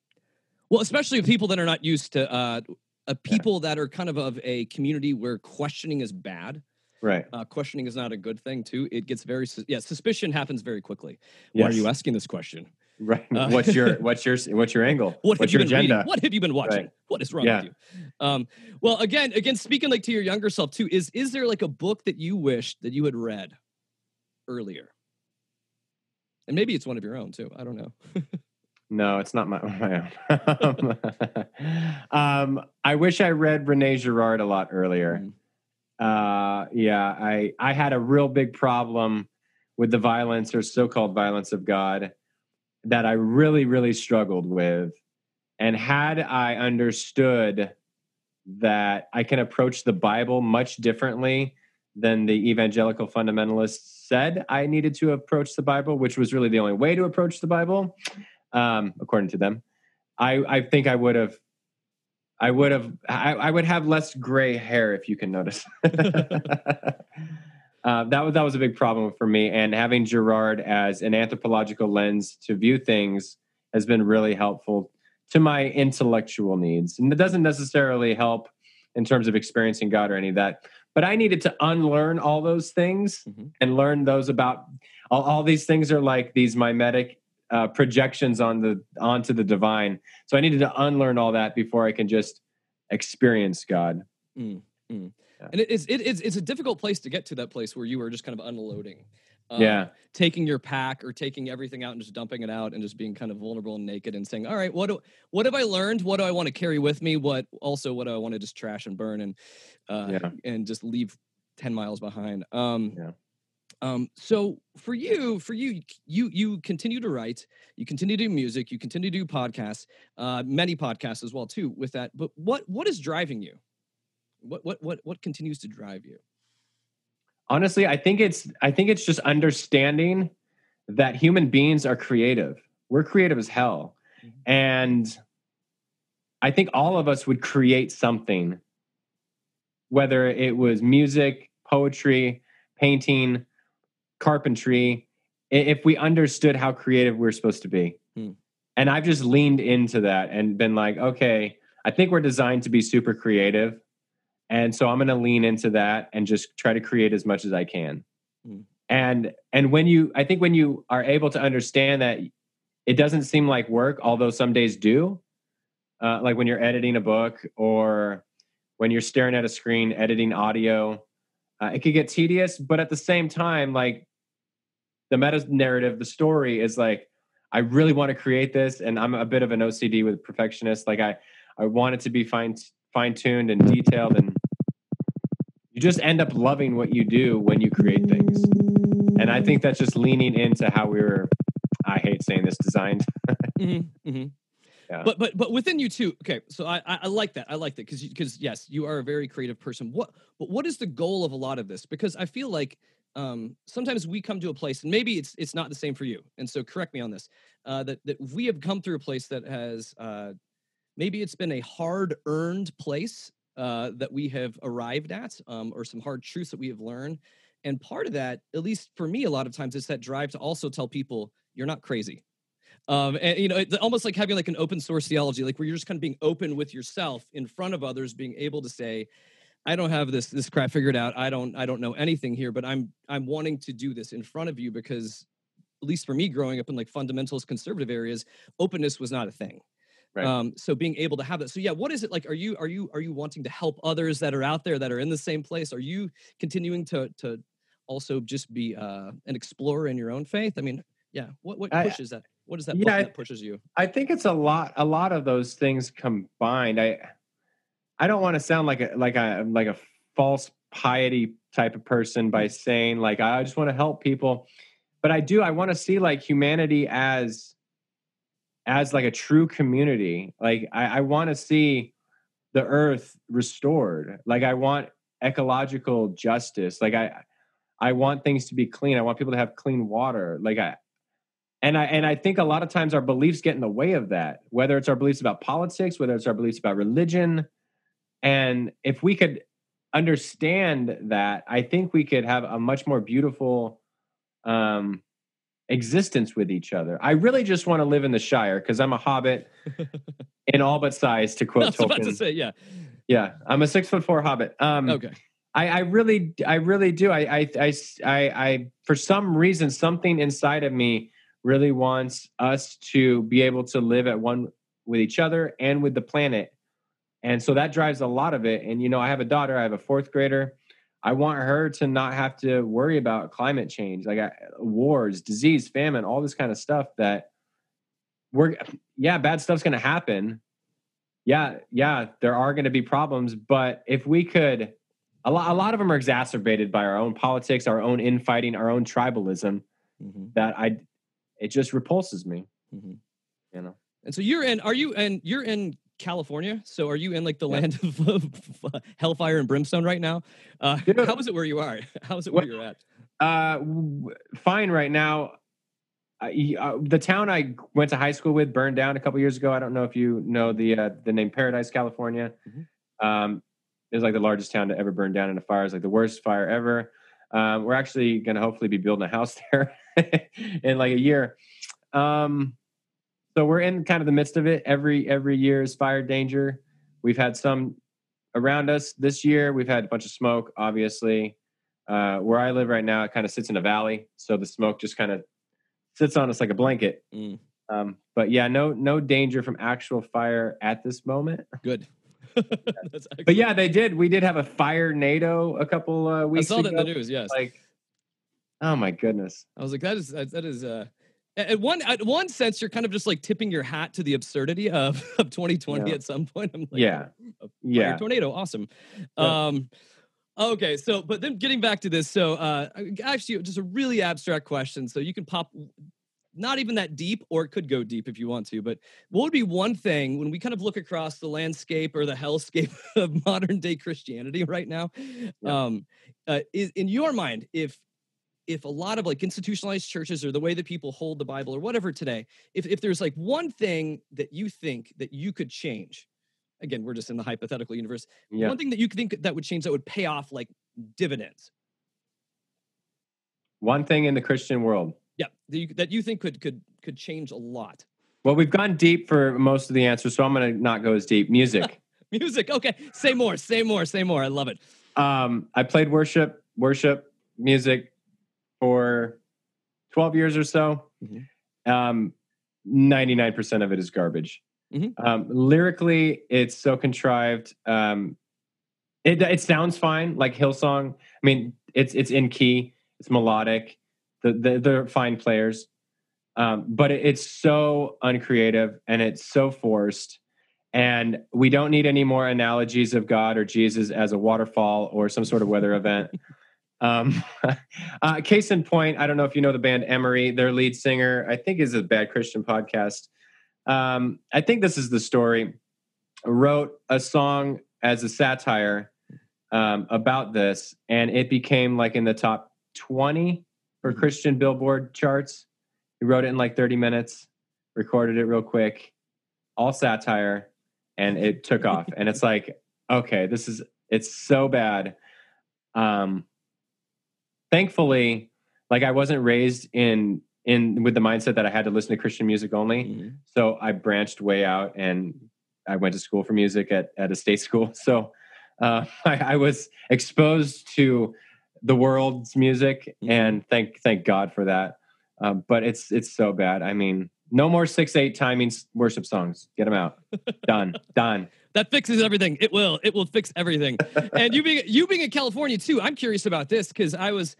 Well, especially people that are not used to uh, uh, people that are kind of of a community where questioning is bad. right Uh, questioning is not a good thing too. It gets very yeah. Suspicion happens very quickly. Why are you asking this question? right Uh, <laughs> what's your <laughs> what's your what's your angle What what's your agenda reading? What have you been watching? Right. What is wrong Yeah. with you? Um, well, again, again, speaking like to your younger self too, is is there like a book that you wished that you had read earlier? And maybe it's one of your own too. I don't know. <laughs> No, it's not my, <laughs> my own. um, I wish I read Rene Girard a lot earlier. Mm. Uh, yeah, I I had a real big problem with the violence or so-called violence of God that I really really struggled with. And had I understood that I can approach the Bible much differently than the evangelical fundamentalists said I needed to approach the Bible, which was really the only way to approach the Bible, um, according to them. I, I think I would have, I would have, I, I would have less gray hair if you can notice. <laughs> uh, that was that was a big problem for me, and having Girard as an anthropological lens to view things has been really helpful to my intellectual needs, and it doesn't necessarily help in terms of experiencing God or any of that. But I needed to unlearn all those things Mhm. and learn those about all, all these things are like these mimetic uh, projections on the onto the divine. So I needed to unlearn all that before I can just experience God. Mm, mm. Yeah. And it is it is it's a difficult place to get to that place where you are just kind of unloading. Um, Yeah. taking your pack or taking everything out and just dumping it out and just being kind of vulnerable and naked and saying, "All right, what do what have I learned? What do I want to carry with me? What also what do I want to just trash and burn and uh, Yeah. and just leave ten miles behind?" Um, Yeah. Um, so for you, for you, you you continue to write, you continue to do music, you continue to do podcasts, uh, many podcasts as well too. With that, but what what is driving you? What what what what continues to drive you? Honestly, I think it's I think it's just understanding that human beings are creative. We're creative as hell. And I think all of us would create something whether it was music, poetry, painting, carpentry, if we understood how creative we're supposed to be. Hmm. And I've just leaned into that and been like, okay, I think we're designed to be super creative. And so I'm going to lean into that and just try to create as much as I can. Hmm. And and when you I think when you are able to understand that it doesn't seem like work, although some days do. Uh, like when you're editing a book or when you're staring at a screen editing audio, uh, it could get tedious. But at the same time, like the meta narrative, the story is like, I really want to create this, and I'm a bit of an OCD with perfectionist. Like I, I want it to be fine fine tuned and detailed, and you just end up loving what you do when you create things. And I think that's just leaning into how we were. I hate saying this designed. <laughs> hmm hmm Yeah. But but but within you too. Okay, so I I, I like that. I like that because because yes, you are a very creative person. What but what is the goal of a lot of this? Because I feel like um, sometimes we come to a place, and maybe it's it's not the same for you. And so correct me on this. Uh, that that we have come through a place that has uh, maybe it's been a hard earned place uh, that we have arrived at, um, or some hard truths that we have learned. And part of that, at least for me, a lot of times, is that drive to also tell people you're not crazy. Um, and you know, it's almost like having like an open source theology, like where you're just kind of being open with yourself in front of others, being able to say, I don't have this this crap figured out. I don't I don't know anything here, but I'm I'm wanting to do this in front of you because at least for me growing up in like fundamentalist conservative areas, openness was not a thing. Right. Um, so being able to have that. So yeah, what is it like? Are you are you are you wanting to help others that are out there that are in the same place? Are you continuing to to also just be uh, an explorer in your own faith? I mean, yeah. What what I- pushes that? What is that Yeah, that pushes you? I think it's a lot a lot of those things combined. I I don't want to sound like a like a like a false piety type of person by mm. saying like I just want to help people. But I do I want to see like humanity as as like a true community. Like I, I want to see the earth restored. Like I want ecological justice. Like I I want things to be clean. I want people to have clean water. Like I and I and I think a lot of times our beliefs get in the way of that, whether it's our beliefs about politics, whether it's our beliefs about religion. And if we could understand that, I think we could have a much more beautiful um existence with each other. I really just want to live in the Shire because I'm a hobbit <laughs> in all but size, to I quote about to Tolkien. say, yeah. Yeah, I'm a six foot four hobbit. Um, Okay. I, I really, I really do. I, I, I, I, I, for some reason, something inside of me really wants us to be able to live at one with each other and with the planet. And so that drives a lot of it. And, you know, I have a daughter, I have a fourth grader. I want her to not have to worry about climate change, like I, wars, disease, famine, all this kind of stuff that we're yeah, bad stuff's going to happen. Yeah, yeah, there are going to be problems, but if we could a lot a lot of them are exacerbated by our own politics, our own infighting, our own tribalism Mm-hmm. that I it just repulses me, Mhm. you know. And so you're in. Are you and you're in California? So are you in like the Yeah. land <laughs> of, of hellfire and brimstone right now? Uh, Dude. how is it where you are? <laughs> How is it where Well, you're at? Uh, fine right now. I, uh, the town I went to high school with burned down a couple years ago. I don't know if you know the uh, the name Paradise, California. Um, it was like the largest town to ever burn down in a fire. It's like the worst fire ever. Um, we're actually going to hopefully be building a house <laughs> there in like a year. Um, so we're in kind of the midst of it. Every every year is fire danger. We've had some around us this year. We've had a bunch of smoke, obviously. Uh, where I live right now, it kind of sits in a valley, so the smoke just kind of sits on us like a blanket. Mm. Um, but yeah, no no danger from actual fire at this moment. Good. <laughs> That's But yeah, they did. We did have a firenado a couple uh, I weeks saw that in the news. Yes. Like, oh my goodness. I was like, that is that is uh at one at one sense you're kind of just like tipping your hat to the absurdity of, <laughs> of 2020 Yeah. at some point. I'm like, Yeah. Yeah. tornado, awesome. Yeah. Um okay, so but then getting back to this, so uh actually just a really abstract question. So you can pop not even that deep, or it could go deep if you want to. But what would be one thing when we kind of look across the landscape or the hellscape <laughs> of modern day Christianity right now? Yeah. Um, uh, is in your mind, if if a lot of like institutionalized churches or the way that people hold the Bible or whatever today, if if there's like one thing that you think that you could change, again, we're just in the hypothetical universe. Yeah. One thing that you could think that would change that would pay off like dividends. One thing in the Christian world. Yeah, that you, that you think could could could change a lot. Well, we've gone deep for most of the answers, so I'm going to not go as deep. Music. <laughs> Music. Okay, say more. Say more. Say more. I love it. um, I played worship, worship music for 12 years or so. Mhm. Um, 99% of it is garbage. Mhm. Um, lyrically, it's so contrived. Um, it, it sounds fine, like Hillsong. I mean, it's it's in key, it's melodic. The, the, they're fine players, um, but it, it's so uncreative and it's so forced. And we don't need any more analogies of God or Jesus as a waterfall or some sort of weather event. <laughs> Um, <laughs> uh, case in point, I don't know if you know the band Emery. Their lead singer, I think, is a Bad Christian podcast. Um, I think this is the story. Wrote a song as a satire um, about this, and it became like in the top twenty for Christian Billboard charts. He wrote it in like thirty minutes, recorded it real quick, all satire, and it took off. And it's like, okay, this is it's so bad. Um, thankfully, like I wasn't raised in in with the mindset that I had to listen to Christian music only. Mhm. So I branched way out and I went to school for music at, at a state <laughs> school. So uh, I, I was exposed to the world's music Mhm. and thank thank God for that. Um, but it's it's so bad. I mean, no more six eight timing worship songs. Get them out. <laughs> Done. Done. That fixes everything. It will. It will fix everything. and you being you being in California too, I'm curious about this because I was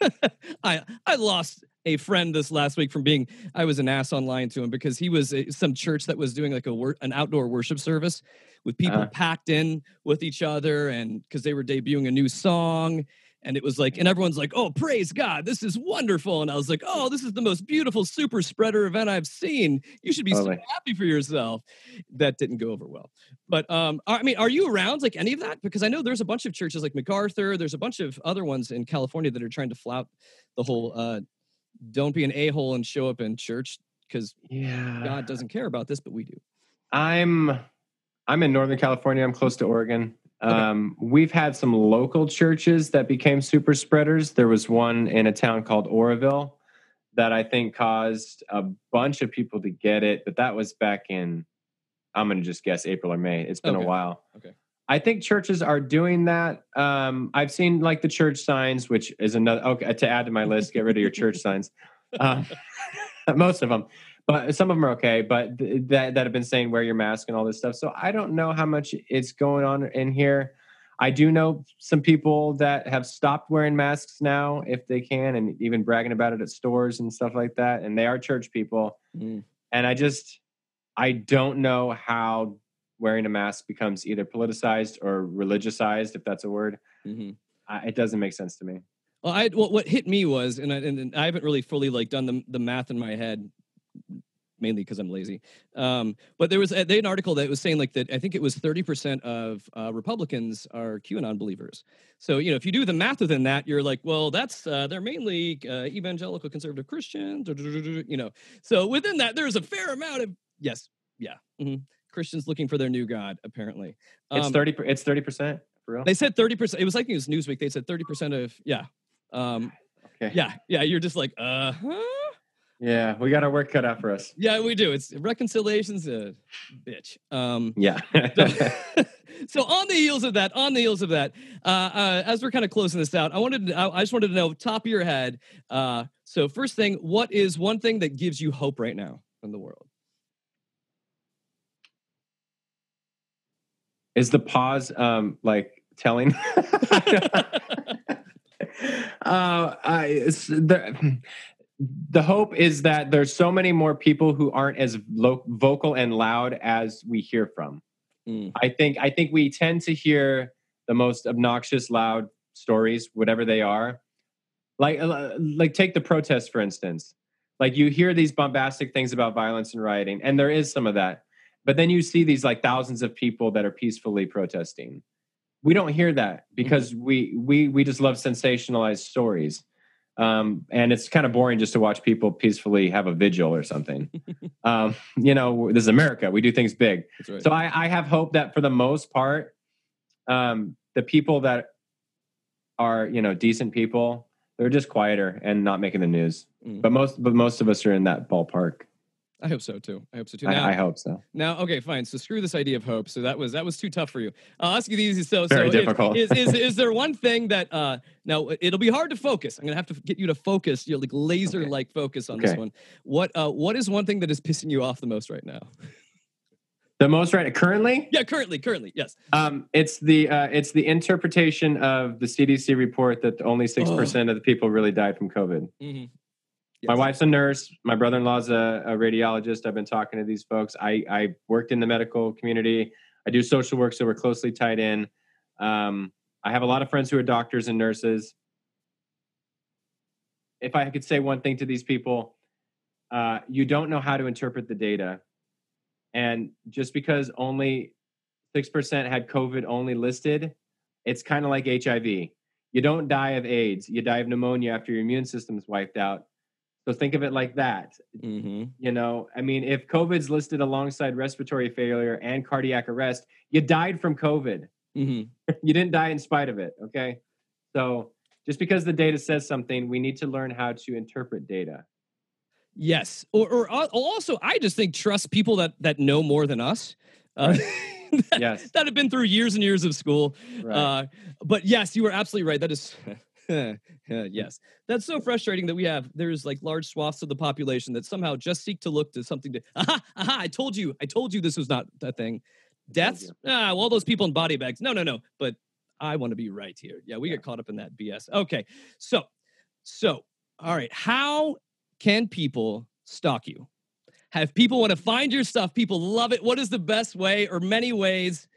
<laughs> I I lost a friend this last week from being I was an ass online to him because he was at some church that was doing like a wor- an outdoor worship service with people Uh-huh. packed in with each other and because they were debuting a new song and it was like and everyone's like oh praise god this is wonderful and i was like oh this is the most beautiful super spreader event i've seen you should be so happy for yourself that didn't go over well but um i mean are you around like any of that because i know there's a bunch of churches like macarthur there's a bunch of other ones in california that are trying to flout the whole uh don't be an a-hole and show up in church because Yeah. god doesn't care about this but we do I'm I'm in Northern California. I'm close to Oregon. Um, we've had some local churches that became super spreaders. There was one in a town called Oroville that I think caused a bunch of people to get it, but that was back in I'm going to just guess April or May. It's been Okay. a while. Okay. I think churches are doing that. Um, I've seen like the church signs, which is another okay to add to my list. Get rid of your church signs. <laughs> Um, <laughs> most of them, but some of them are okay. But th- that that have been saying wear your mask and all this stuff. So I don't know how much it's going on in here. I do know some people that have stopped wearing masks now if they can, and even bragging about it at stores and stuff like that. And they are church people. Mm. and I just I don't know how wearing a mask becomes either politicized or religiousized, if that's a word. Mm-hmm. I, it doesn't make sense to me. Well, I what, what hit me was, and I, and I haven't really fully like done the the math in my head, mainly because I'm lazy. Um, but there was a, they had an article that was saying like that. I think it was 30 percent of uh, Republicans are QAnon believers. So you know, if you do the math within that, you're like, well, that's uh, they're mainly uh, evangelical conservative Christians. You know, so within that, there's a fair amount of yes, yeah, hmm Christians looking for their new god. Apparently, It's Um, thirty. It's thirty percent for real. They said 30 percent. It was like it was Newsweek. They said 30 percent of yeah. Um, Okay. yeah, yeah, you're just like, uh huh. Yeah, we got our work cut out for us. Yeah, we do. It's reconciliation's a bitch. Um, Yeah. so, <laughs> <laughs> so on the heels of that, on the heels of that, uh, uh, as we're kind of closing this out, I wanted, to, I, I just wanted to know, top of your head. Uh, so first thing, what is one thing that gives you hope right now in the world? Is the pause um like telling? <laughs> uh, I, it's the, the hope is that there's so many more people who aren't as lo- vocal and loud as we hear from. Mm. I think I think we tend to hear the most obnoxious, loud stories, whatever they are. Like uh, like take the protests for instance. Like you hear these bombastic things about violence and rioting, and there is some of that. But then you see these like thousands of people that are peacefully protesting. We don't hear that because we we we just love sensationalized stories. Um, and it's kind of boring just to watch people peacefully have a vigil or something. <laughs> um, you know, this is America. We do things big. Right. So I, I have hope that for the most part, um, the people that are you know decent people, they're just quieter and not making the news. Mm. But most but most of us are in that ballpark. I hope so too. I hope so too. I, Now, I hope so. Now, okay, fine. So screw this idea of hope. So that was that was too tough for you. I'll ask you the easy. So, Very so is- difficult. Is, is is there one <laughs> thing that uh now it'll be hard to focus. I'm gonna have to get you to focus. You're like laser like focus on this one. What uh what is one thing that is pissing you off the most right now? <laughs> The most right currently, Yeah, currently, currently, yes. um, it's the uh, it's the interpretation of the CDC report that only six percent of the people really died from COVID. Mm-hmm. My wife's a nurse. My brother-in-law's a, a radiologist. I've been talking to these folks. I, I worked in the medical community. I do social work, so we're closely tied in. Um, I have a lot of friends who are doctors and nurses. If I could say one thing to these people, uh, you don't know how to interpret the data, and just because only six percent had COVID only listed, it's kind of like HIV. You don't die of AIDS. You die of pneumonia after your immune system is wiped out. So think of it like that. Mm-hmm. You know, I mean, if COVID's listed alongside respiratory failure and cardiac arrest, you died from COVID. Mm-hmm. <laughs> you didn't die in spite of it. Okay. So just because the data says something, we need to learn how to interpret data. Yes. Or or also I just think trust people that that know more than us. Uh, <laughs> that, Yes. that have been through years and years of school. Right. Uh, but yes, you were absolutely right. That is, <laughs> <laughs> yes, that's so frustrating that we have. There's like large swaths of the population that somehow just seek to look to something to. Aha, aha! I told you, I told you this was not a thing. Deaths? Ah, well, all those people in body bags. No, no, no. But I want to be right here. Yeah, we get caught up in that BS. Okay, so, so, all right. How can people stalk you? Have people want to find your stuff? People love it. What is the best way, or many ways?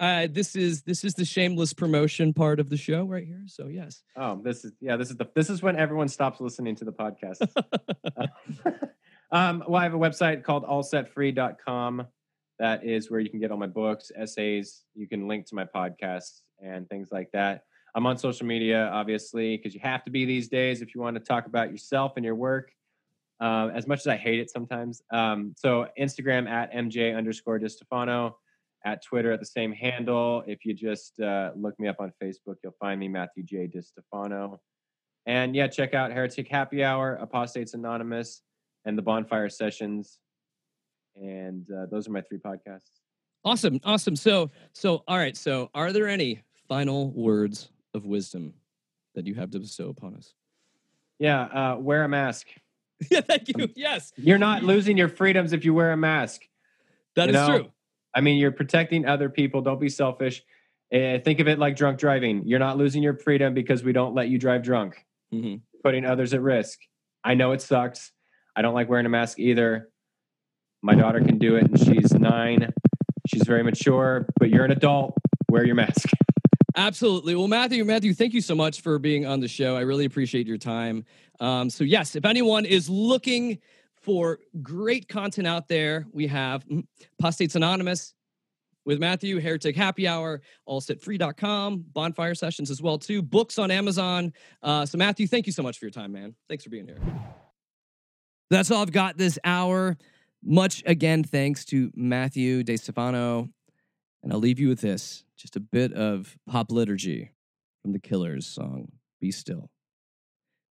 Uh, this is this is the shameless promotion part of the show right here. So yes, Oh, this is yeah. This is the this is when everyone stops listening to the podcast. <laughs> <laughs> um, well, I have a website called allsetfree.com. That is where you can get all my books, essays. You can link to my podcasts and things like that. I'm on social media, obviously, because you have to be these days if you want to talk about yourself and your work. Uh, as much as I hate it sometimes. Um, so Instagram at MJ underscore DiStefano, at Twitter at the same handle. If you just uh, look me up on Facebook, you'll find me, Matthew J. DiStefano. And yeah, check out Heretic Happy Hour, Apostates Anonymous, and the Bonfire Sessions. And uh, those are my three podcasts. awesome, awesome. So so all right. So are there any final words of wisdom that you have to bestow upon us? Yeah, uh, wear a mask. <laughs> yeah, thank you. Yes, You're not losing your freedoms if you wear a mask. that You is know, true. I mean, you're protecting other people. Don't be selfish. Uh, think of it like drunk driving. You're not losing your freedom because we don't let you drive drunk, Mhm. putting others at risk. I know it sucks. I don't like wearing a mask either. My daughter can do it, and she's nine. She's very mature, but you're an adult. Wear your mask. Absolutely. Well, Matthew, Matthew, thank you so much for being on the show. I really appreciate your time. Um, so, yes, if anyone is looking for great content out there, we have mm, Apostates Anonymous with Matthew, Heretic Happy Hour, allsetfree.com, bonfire sessions as well, too, books on Amazon. Uh, so, Matthew, thank you so much for your time, man. Thanks for being here. That's all I've got this hour. Much again, thanks to Matthew DiStefano. And I'll leave you with this just a bit of pop liturgy from the Killers song, Be Still.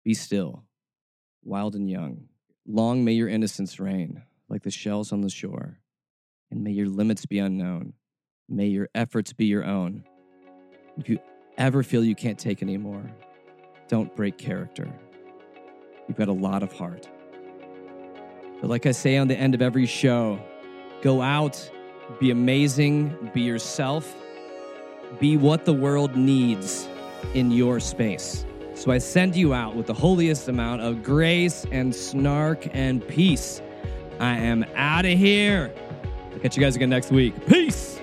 Be still, wild and young. Long may your innocence reign, like the shells on the shore. And may your limits be unknown. May your efforts be your own. If you ever feel you can't take anymore, don't break character. You've got a lot of heart. But like I say on the end of every show, go out, be amazing, be yourself, be what the world needs in your space. So I send you out with the holiest amount of grace and snark and peace. I am out of here. I'll catch you guys again next week. Peace.